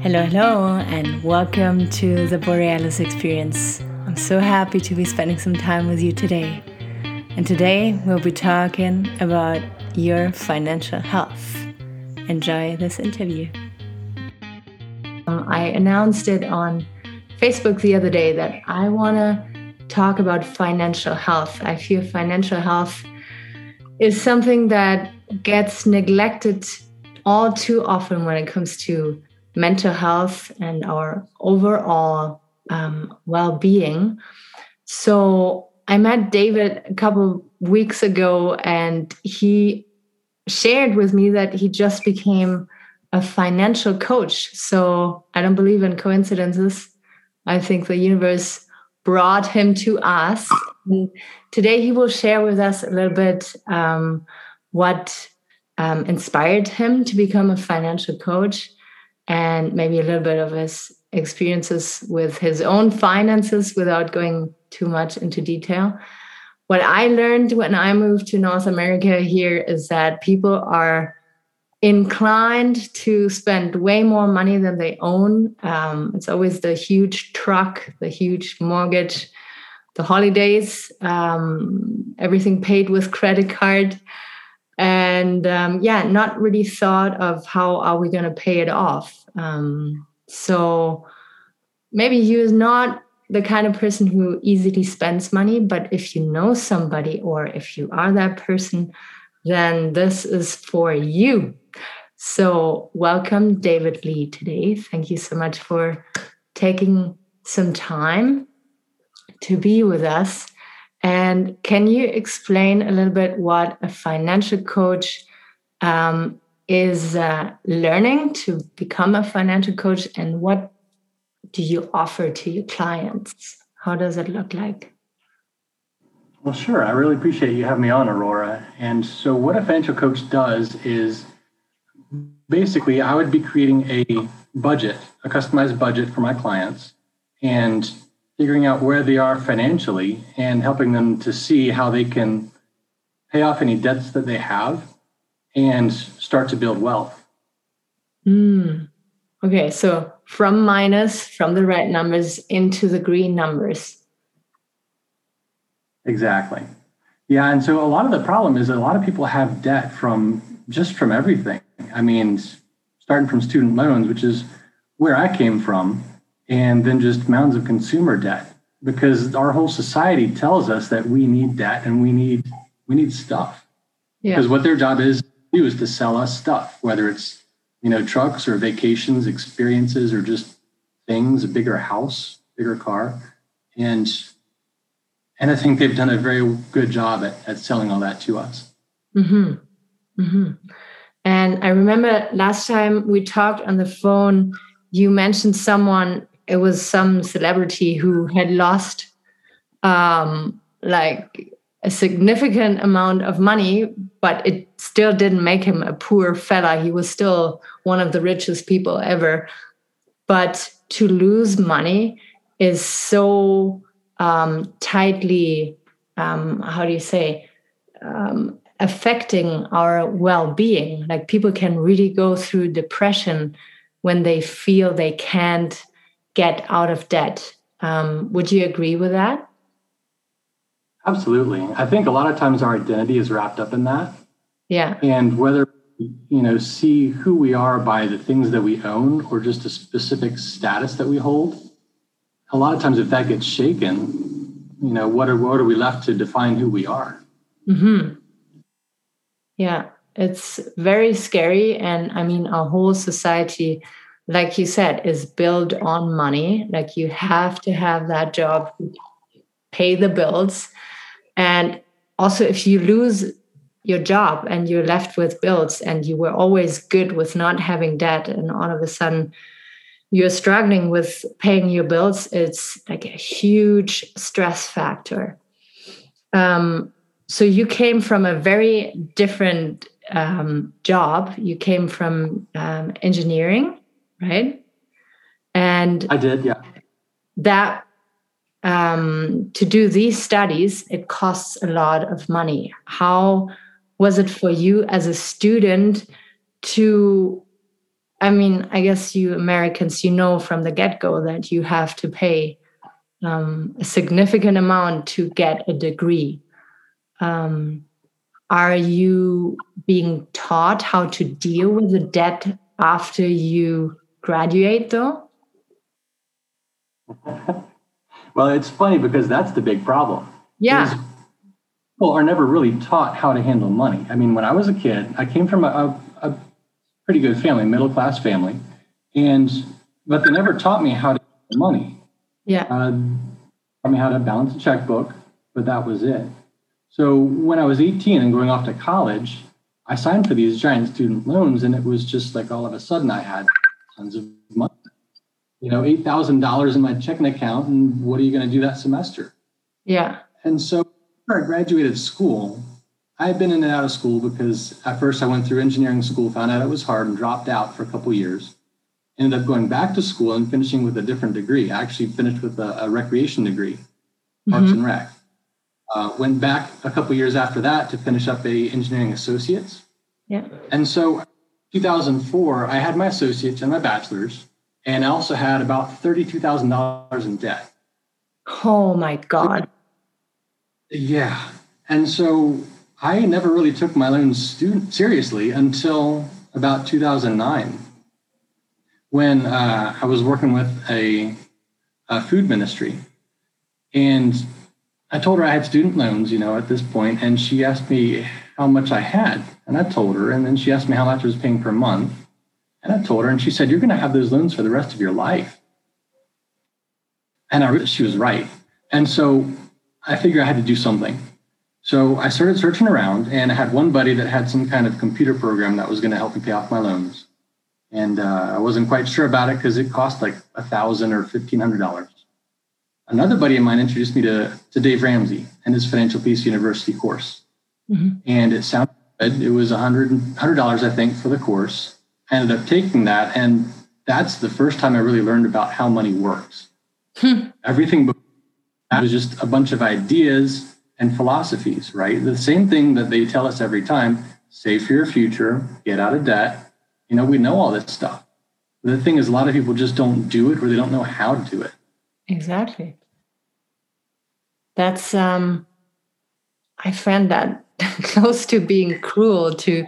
Hello, hello, and welcome to the Borealis Experience. I'm so happy to be spending some time with you today. And today we'll be talking about your financial health. Enjoy this interview. Um, I announced it on Facebook the other day that I want to talk about financial health. I feel financial health is something that gets neglected all too often when it comes to mental health and our overall um, well being. So I met David a couple weeks ago, and he shared with me that he just became a financial coach. So I don't believe in coincidences. I think the universe brought him to us. And today he will share with us a little bit um, what um, inspired him to become a financial coach and maybe a little bit of his experiences with his own finances without going too much into detail. What I learned when I moved to North America here is that people are inclined to spend way more money than they own. Um, it's always the huge truck, the huge mortgage, the holidays, um, everything paid with credit card. And um, yeah, not really thought of how are we going to pay it off. Um, so maybe you're not the kind of person who easily spends money, but if you know somebody or if you are that person, then this is for you. So, welcome, David Lee, today. Thank you so much for taking some time to be with us. And can you explain a little bit what a financial coach um, is uh, learning to become a financial coach and what do you offer to your clients? How does it look like? Well, sure. I really appreciate you having me on, Aurora. And so, what a financial coach does is basically, I would be creating a budget, a customized budget for my clients, and figuring out where they are financially and helping them to see how they can pay off any debts that they have and start to build wealth. Mm. Okay, so from minus, from the red numbers into the green numbers. Exactly. Yeah, and so a lot of the problem is that a lot of people have debt from just from everything. I mean, starting from student loans, which is where I came from, and then just mounds of consumer debt because our whole society tells us that we need debt and we need we need stuff. Yeah. Because what their job is to do is to sell us stuff, whether it's you know trucks or vacations, experiences, or just things, a bigger house, bigger car, and and I think they've done a very good job at, at selling all that to us. Mm-hmm. Mm-hmm. And I remember last time we talked on the phone, you mentioned someone, it was some celebrity who had lost um, like a significant amount of money, but it still didn't make him a poor fella. He was still one of the richest people ever. But to lose money is so um, tightly, um, how do you say, um, affecting our well being. Like people can really go through depression when they feel they can't get out of debt. Um, would you agree with that? Absolutely. I think a lot of times our identity is wrapped up in that. Yeah. And whether you know see who we are by the things that we own or just a specific status that we hold a lot of times if that gets shaken you know what are what are we left to define who we are mm-hmm. yeah it's very scary and i mean our whole society like you said is built on money like you have to have that job pay the bills and also if you lose your job and you're left with bills and you were always good with not having debt and all of a sudden you're struggling with paying your bills, it's like a huge stress factor. Um, so you came from a very different um, job. You came from um, engineering, right? And I did, yeah. That um, to do these studies, it costs a lot of money. How was it for you as a student to I mean, I guess you Americans, you know from the get go that you have to pay um, a significant amount to get a degree. Um, are you being taught how to deal with the debt after you graduate, though? well, it's funny because that's the big problem. Yeah. People are never really taught how to handle money. I mean, when I was a kid, I came from a, a, a pretty good family, middle class family, and but they never taught me how to handle money. Yeah. Uh, taught me how to balance a checkbook, but that was it. So when I was 18 and going off to college, I signed for these giant student loans, and it was just like all of a sudden I had tons of money. You know, eight thousand dollars in my checking account, and what are you going to do that semester? Yeah. And so after I graduated school. I had been in and out of school because at first I went through engineering school, found out it was hard, and dropped out for a couple years. Ended up going back to school and finishing with a different degree. I actually finished with a, a recreation degree, Parks mm-hmm. and Rec. Uh, went back a couple years after that to finish up a engineering associates. Yeah. And so 2004, I had my associates and my bachelor's, and I also had about $32,000 in debt. Oh my God. Yeah. And so I never really took my loans student seriously until about 2009 when uh, I was working with a, a food ministry. And I told her I had student loans, you know, at this point, and she asked me how much I had, and I told her, and then she asked me how much I was paying per month, and I told her, and she said, "You're going to have those loans for the rest of your life." And I, she was right, and so I figured I had to do something. So I started searching around, and I had one buddy that had some kind of computer program that was going to help me pay off my loans, and uh, I wasn't quite sure about it because it cost like a thousand or fifteen hundred dollars another buddy of mine introduced me to, to Dave Ramsey and his Financial Peace University course. Mm-hmm. And it sounded good. It was $100, $100, I think, for the course. I ended up taking that. And that's the first time I really learned about how money works. Hmm. Everything that was just a bunch of ideas and philosophies, right? The same thing that they tell us every time save for your future, get out of debt. You know, we know all this stuff. The thing is, a lot of people just don't do it or they don't know how to do it. Exactly. That's um I find that close to being cruel to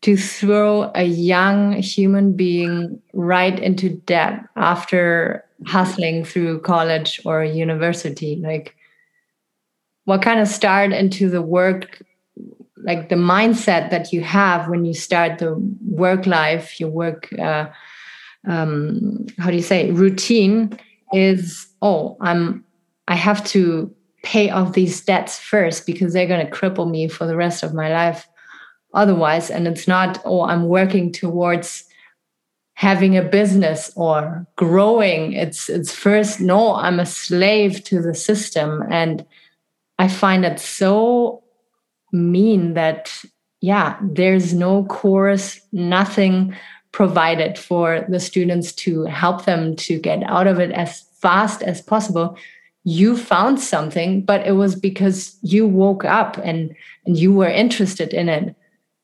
to throw a young human being right into debt after hustling through college or university. Like what kind of start into the work like the mindset that you have when you start the work life your work uh, um, how do you say routine is oh i'm i have to pay off these debts first because they're going to cripple me for the rest of my life otherwise. And it's not oh i'm working towards having a business or growing. It's it's first no i'm a slave to the system. And i find it so mean that yeah there's no course nothing provided for the students to help them to get out of it as fast as possible you found something but it was because you woke up and and you were interested in it.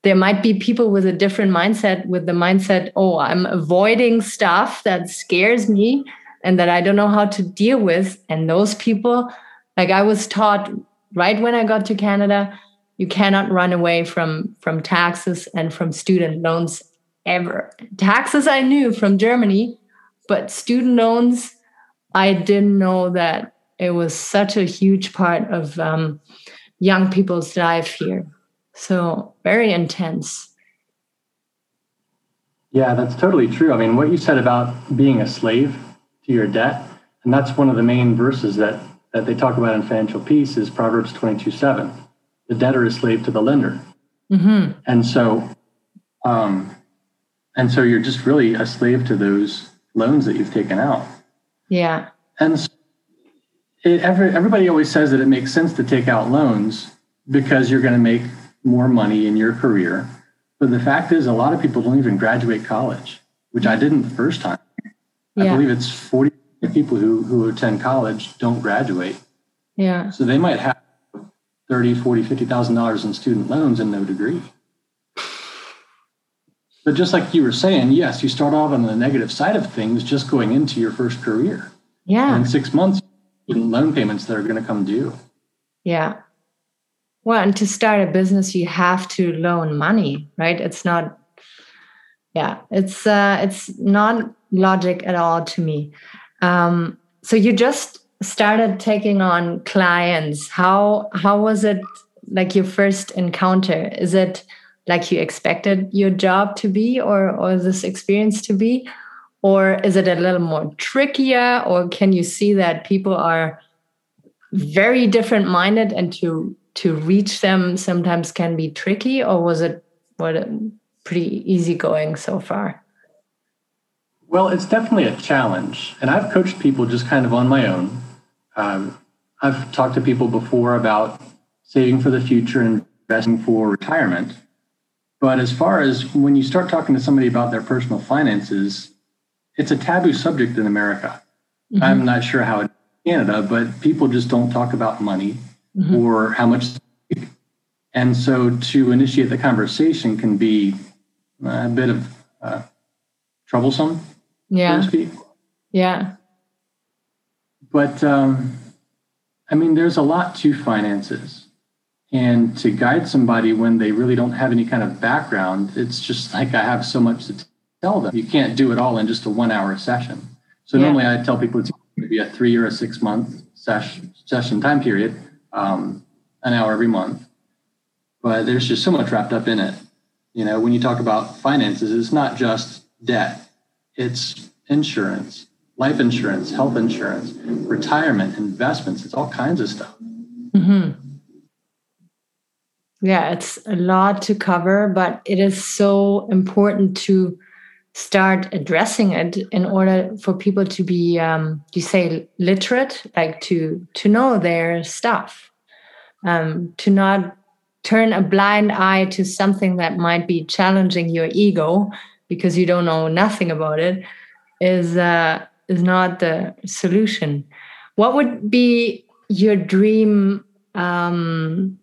There might be people with a different mindset with the mindset oh i'm avoiding stuff that scares me and that i don't know how to deal with. And those people like i was taught right when i got to canada you cannot run away from from taxes and from student loans ever. Taxes i knew from germany but student loans i didn't know that it was such a huge part of um, young people's life here. So very intense. Yeah, that's totally true. I mean, what you said about being a slave to your debt, and that's one of the main verses that that they talk about in financial peace is Proverbs 22 7. The debtor is slave to the lender. Mm-hmm. And so, um, and so you're just really a slave to those loans that you've taken out. Yeah. And so it, every, everybody always says that it makes sense to take out loans because you're going to make more money in your career. But the fact is, a lot of people don't even graduate college, which I didn't the first time. Yeah. I believe it's 40 people who, who attend college don't graduate. Yeah. So they might have 30, 40, $50,000 in student loans and no degree. But just like you were saying, yes, you start off on the negative side of things just going into your first career. Yeah. And in six months, loan payments that are going to come due. Yeah. Well, and to start a business, you have to loan money, right? It's not, yeah, it's uh, it's not logic at all to me. Um, so you just started taking on clients. How how was it like your first encounter? Is it like you expected your job to be, or or this experience to be, or is it a little more trickier? Or can you see that people are very different minded and to to reach them sometimes can be tricky? Or was it what pretty easygoing so far? Well it's definitely a challenge. And i've coached people just kind of on my own. Um, i've talked to people before about saving for the future and investing for retirement. But as far as when you start talking to somebody about their personal finances it's a taboo subject in america mm-hmm. i'm not sure how it Canada, but people just don't talk about money mm-hmm. or how much. And so to initiate the conversation can be a bit of uh, troublesome, yeah. so to speak. Yeah. But um, I mean, there's a lot to finances. And to guide somebody when they really don't have any kind of background, it's just like I have so much to tell them. You can't do it all in just a one hour session. So yeah. normally I tell people it's maybe a three or a six month session, session time period, um, an hour every month. But there's just so much wrapped up in it. You know, when you talk about finances, it's not just debt, it's insurance, life insurance, health insurance, retirement, investments. It's all kinds of stuff. Mm-hmm. Yeah, it's a lot to cover, but it is so important to start addressing it in order for people to be um, you say literate like to to know their stuff. Um, to not turn a blind eye to something that might be challenging your ego because you don't know nothing about it is uh, is not the solution. What would be your dream um,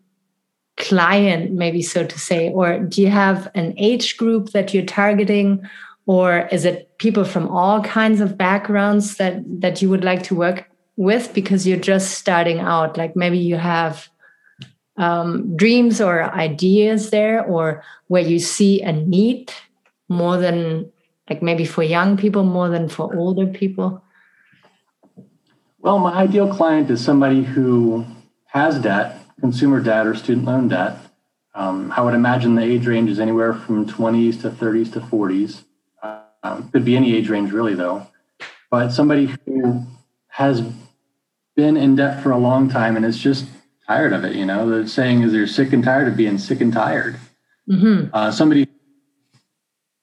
client maybe so to say or do you have an age group that you're targeting or is it people from all kinds of backgrounds that that you would like to work with because you're just starting out? Like maybe you have um, dreams or ideas there or where you see a need more than like maybe for young people more than for older people? Well my ideal client is somebody who has debt consumer debt or student loan debt. Um, i would imagine the age range is anywhere from 20s to 30s to 40s um, could be any age range, really, though. But somebody who has been in debt for a long time and is just tired of it. You know, the saying is they're sick and tired of being sick and tired. Mm-hmm. Uh, somebody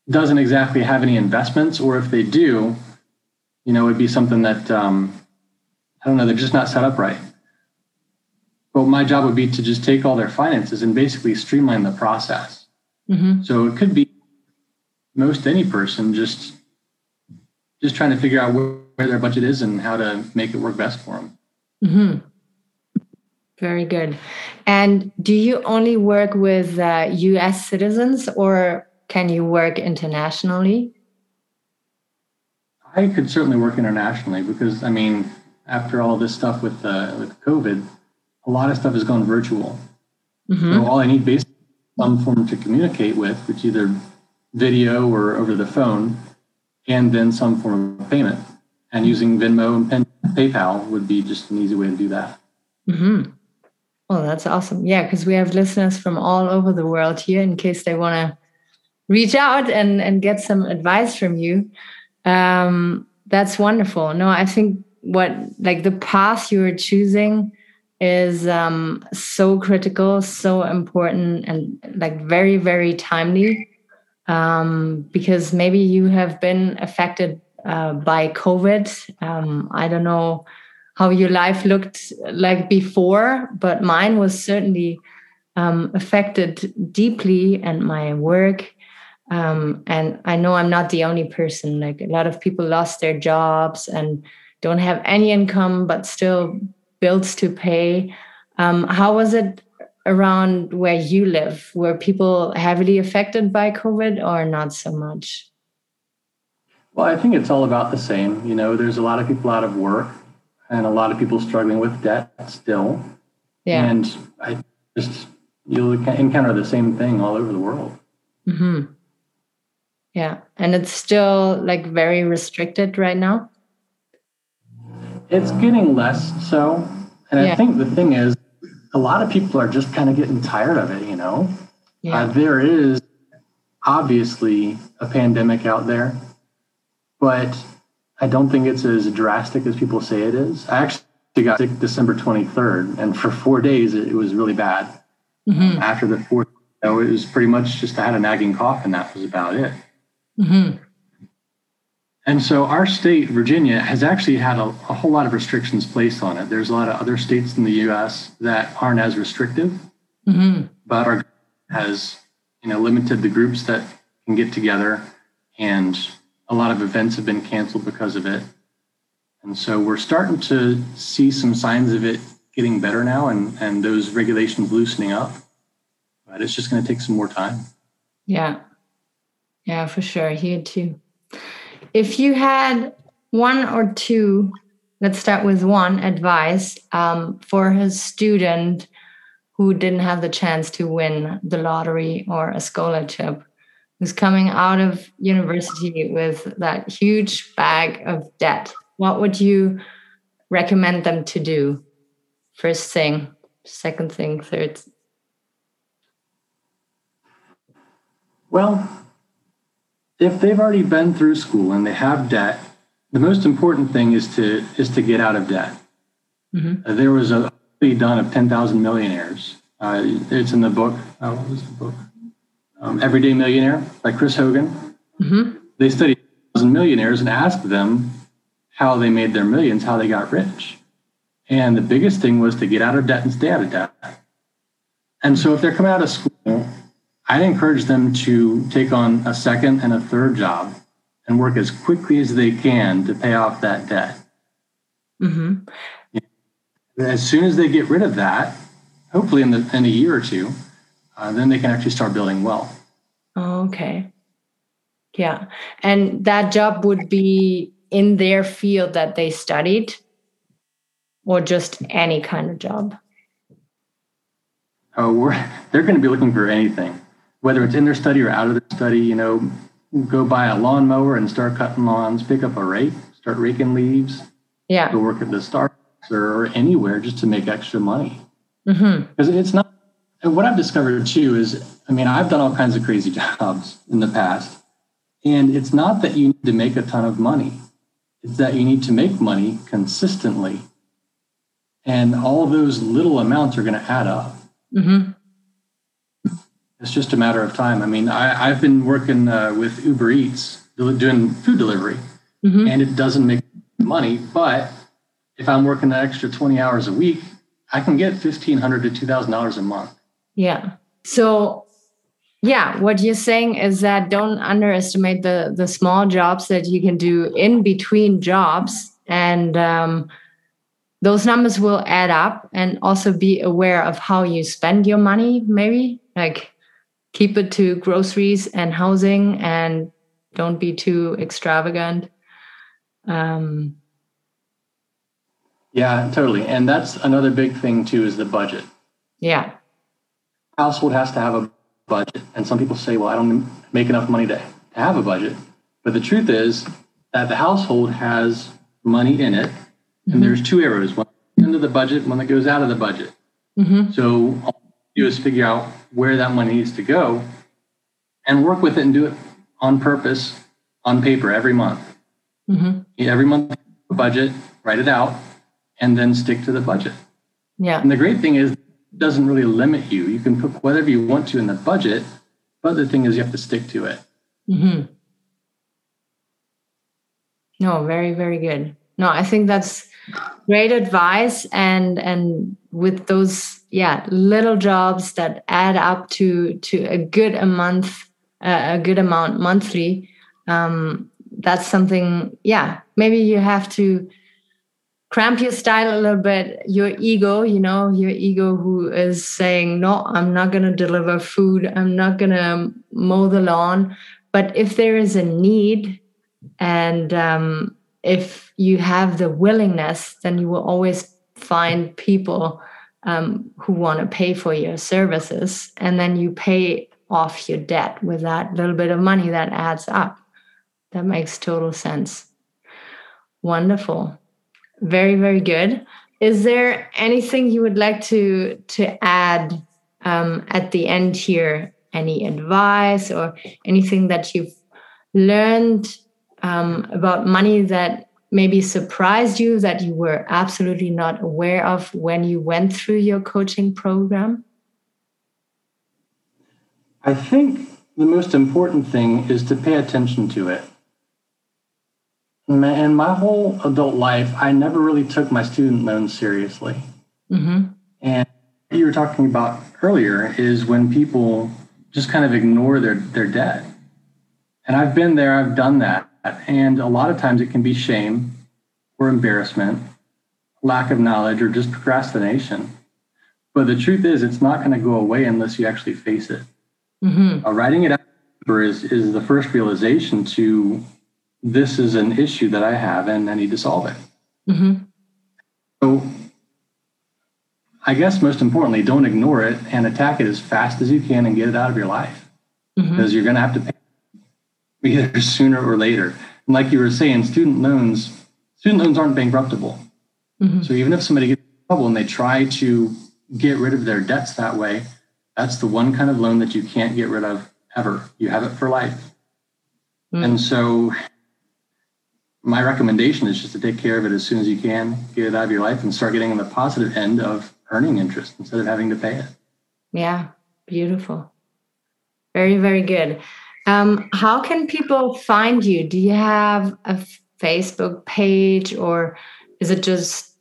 doesn't exactly have any investments, or if they do, you know, it'd be something that um, I don't know, they're just not set up right. But my job would be to just take all their finances and basically streamline the process. Mm-hmm. So it could be most any person just just trying to figure out where, where their budget is and how to make it work best for them. Mm-hmm. Very good. And do you only work with uh, U.S. citizens, or can you work internationally? I could certainly work internationally because, I mean, after all this stuff with uh, with COVID, a lot of stuff has gone virtual. Mm-hmm. So all I need basically some form to communicate with, which either video or over the phone, and then some form of payment. And using Venmo and PayPal would be just an easy way to do that. Mm-hmm. Well, that's awesome. Yeah, because we have listeners from all over the world here in case they want to reach out and, and get some advice from you. Um, that's wonderful. No, I think what like the path you're choosing is um, so critical, so important, and like very, very timely um, because maybe you have been affected uh, by COVID. Um, I don't know how your life looked like before, but mine was certainly um, affected deeply, and my work. Um, and I know I'm not the only person. Like a lot of people lost their jobs and don't have any income, but still bills to pay. Um, how was it around where you live? Were people heavily affected by COVID or not so much? Well, I think it's all about the same. You know, there's a lot of people out of work and a lot of people struggling with debt still. Yeah. And I just, you'll encounter the same thing all over the world. Mm-hmm. Yeah. And it's still like very restricted right now? It's getting less so. And yeah. I think the thing is, a lot of people are just kind of getting tired of it, you know? Yeah. Uh, there is obviously a pandemic out there, but I don't think it's as drastic as people say it is. I actually got sick December 23rd, and for four days it, was really bad. Mm-hmm. After the fourth, you know, it was pretty much just I had a nagging cough, and that was about it. Mm-hmm. And so our state, Virginia, has actually had a, a, whole lot of restrictions placed on it. There's a lot of other states in the U.S. that aren't as restrictive, mm-hmm. but our has you know limited the groups that can get together, and a lot of events have been canceled because of it. And so we're starting to see some signs of it getting better now, and and those regulations loosening up. But it's just going to take some more time. Yeah, yeah, for sure. Here too if you had one or two, let's start with one advice um, for a student who didn't have the chance to win the lottery or a scholarship, who's coming out of university with that huge bag of debt, what would you recommend them to do? First thing, second thing, third. Well, if they've already been through school and they have debt, the most important thing is to is to get out of debt. Mm-hmm. Uh, there was a study done of 10,000 millionaires. Uh, it's in the book. Uh, what was the book? Um, Everyday Millionaire by Chris Hogan. Mm-hmm. They studied 1,000 millionaires and asked them how they made their millions, how they got rich. And the biggest thing was to get out of debt and stay out of debt. And so if they're coming out of school I'd encourage them to take on a second and a third job and work as quickly as they can to pay off that debt. Mm-hmm. As soon as they get rid of that, hopefully in, the, in a year or two, uh, then they can actually start building wealth. okay. Yeah. And that job would be in their field that they studied or just any kind of job? Oh, they're going to be looking for anything whether it's in their study or out of their study, you know, go buy a lawnmower and start cutting lawns, pick up a rake, start raking leaves. Yeah. Go work at the Starbucks or anywhere just to make extra money. Because mm-hmm. it's not, and what I've discovered too is, I mean, I've done all kinds of crazy jobs in the past. And it's not that you need to make a ton of money, it's that you need to make money consistently. And all those little amounts are going to add up. Mm-hmm. It's just a matter of time. I mean, I, have been working uh, with Uber Eats doing food delivery, mm-hmm. and it doesn't make money. But if I'm working an extra 20 hours a week, I can get 1,500 to $2,000 a month. Yeah. So, yeah, what you're saying is that don't underestimate the the small jobs that you can do in between jobs, and um, those numbers will add up. And also be aware of how you spend your money. Maybe like keep it to groceries and housing and don't be too extravagant. Um, yeah totally. And that's another big thing too is the budget. Yeah. Household has to have a budget. And some people say well i don't make enough money to, have a budget. But the truth is that the household has money in it mm-hmm. and there's two arrows one into the budget one that goes out of the budget. Mm-hmm. so do is figure out where that money needs to go and work with it and do it on purpose on paper every month. Mm-hmm. Every month, budget, write it out, and then stick to the budget. Yeah. And the great thing is, it doesn't really limit you. You can put whatever you want to in the budget, but the thing is, you have to stick to it. Mm-hmm. No, very, very good. No, I think that's great advice, and and with those yeah little jobs that add up to to a good a month uh, a good amount monthly um, that's something yeah maybe you have to cramp your style a little bit your ego you know your ego who is saying no i'm not going to deliver food. I'm not going to mow the lawn. But if there is a need and um, if you have the willingness then you will always find people um, who want to pay for your services and then you pay off your debt with that little bit of money that adds up that makes total sense wonderful very, very good. Is there anything you would like to to add um, at the end here? Any advice or anything that you've learned um, about money that maybe surprised you that you were absolutely not aware of when you went through your coaching program? I think the most important thing is to pay attention to it in my whole adult life, I never really took my student loans seriously. Mm-hmm. And you were talking about earlier is when people just kind of ignore their, their debt. And I've been there, I've done that. And a lot of times it can be shame or embarrassment, lack of knowledge, or just procrastination. But the truth is, it's not going to go away unless you actually face it. Mm-hmm. Uh, writing it out is, is the first realization to this is an issue that I have and I need to solve it. Mm-hmm. So, I guess most importantly, don't ignore it and attack it as fast as you can and get it out of your life mm-hmm. because you're going to have to pay either sooner or later. And like you were saying, student loans, student loans aren't bankruptable. Mm-hmm. So even if somebody gets in trouble and they try to get rid of their debts that way, that's the one kind of loan that you can't get rid of ever. You have it for life. Mm. And so my recommendation is just to take care of it as soon as you can, get it out of your life, and start getting on the positive end of earning interest instead of having to pay it. Yeah, beautiful. Very, very good. Um, how can people find you? Do you have a Facebook page or is it just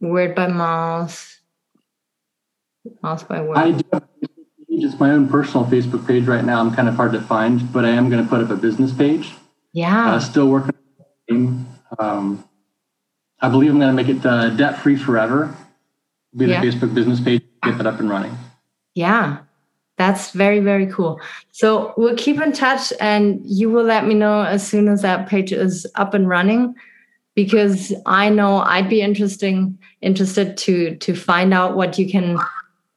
word by mouth? Mouth by word? I do have a page. It's my own personal Facebook page right now. I'm kind of hard to find, but I am going to put up a business page. Yeah. Uh, still working um, I believe I'm going to make it uh, debt free forever. Be the yeah. Facebook business page, get that up and running. Yeah, that's very very cool. So we'll keep in touch, and you will let me know as soon as that page is up and running, because I know I'd be interesting interested to to find out what you can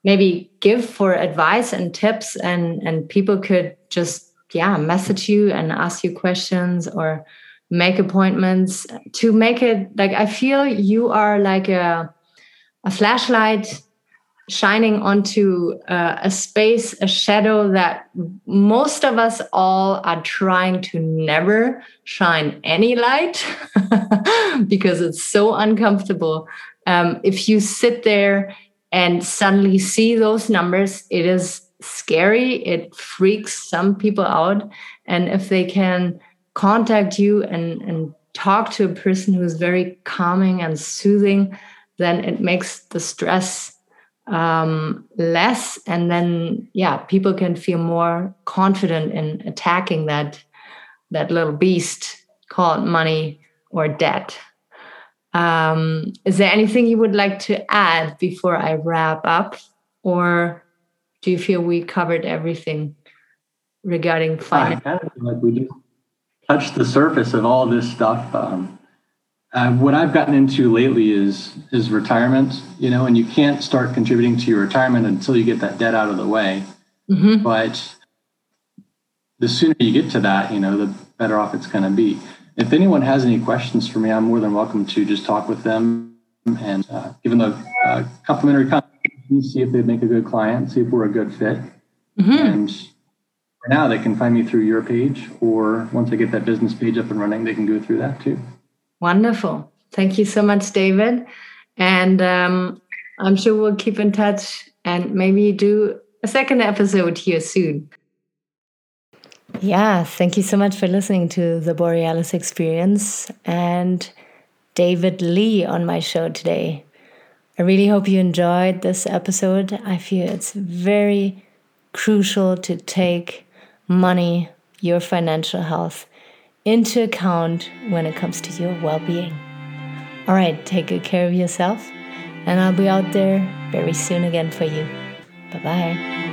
maybe give for advice and tips, and and people could just yeah message you and ask you questions or make appointments to make it like i feel you are like a, a flashlight shining onto uh, a space a shadow that most of us all are trying to never shine any light because it's so uncomfortable. Um, if you sit there and suddenly see those numbers it is scary. It freaks some people out. And if they can contact you and, and talk to a person who's very calming and soothing, then it makes the stress um, less. And then, yeah, people can feel more confident in attacking that, that little beast called money or debt. Um, is there anything you would like to add before I wrap up? Or do you feel we covered everything regarding finance? I like we just touched the surface of all this stuff. Um, uh, what I've gotten into lately is is retirement. You know, and you can't start contributing to your retirement until you get that debt out of the way. Mm-hmm. But the sooner you get to that, you know, the better off it's going to be. If anyone has any questions for me, I'm more than welcome to just talk with them and uh, give them a uh, complimentary consultation, see if they'd make a good client, see if we're a good fit. Mm-hmm. And for now, they can find me through your page, or once I get that business page up and running, they can go through that too. Wonderful. Thank you so much, David. And um, I'm sure we'll keep in touch and maybe do a second episode here soon. Yeah, thank you so much for listening to the Borealis Experience and David Lee on my show today. I really hope you enjoyed this episode. I feel it's very crucial to take money, your financial health into account when it comes to your well being. All right, take good care of yourself, and I'll be out there very soon again for you. Bye bye.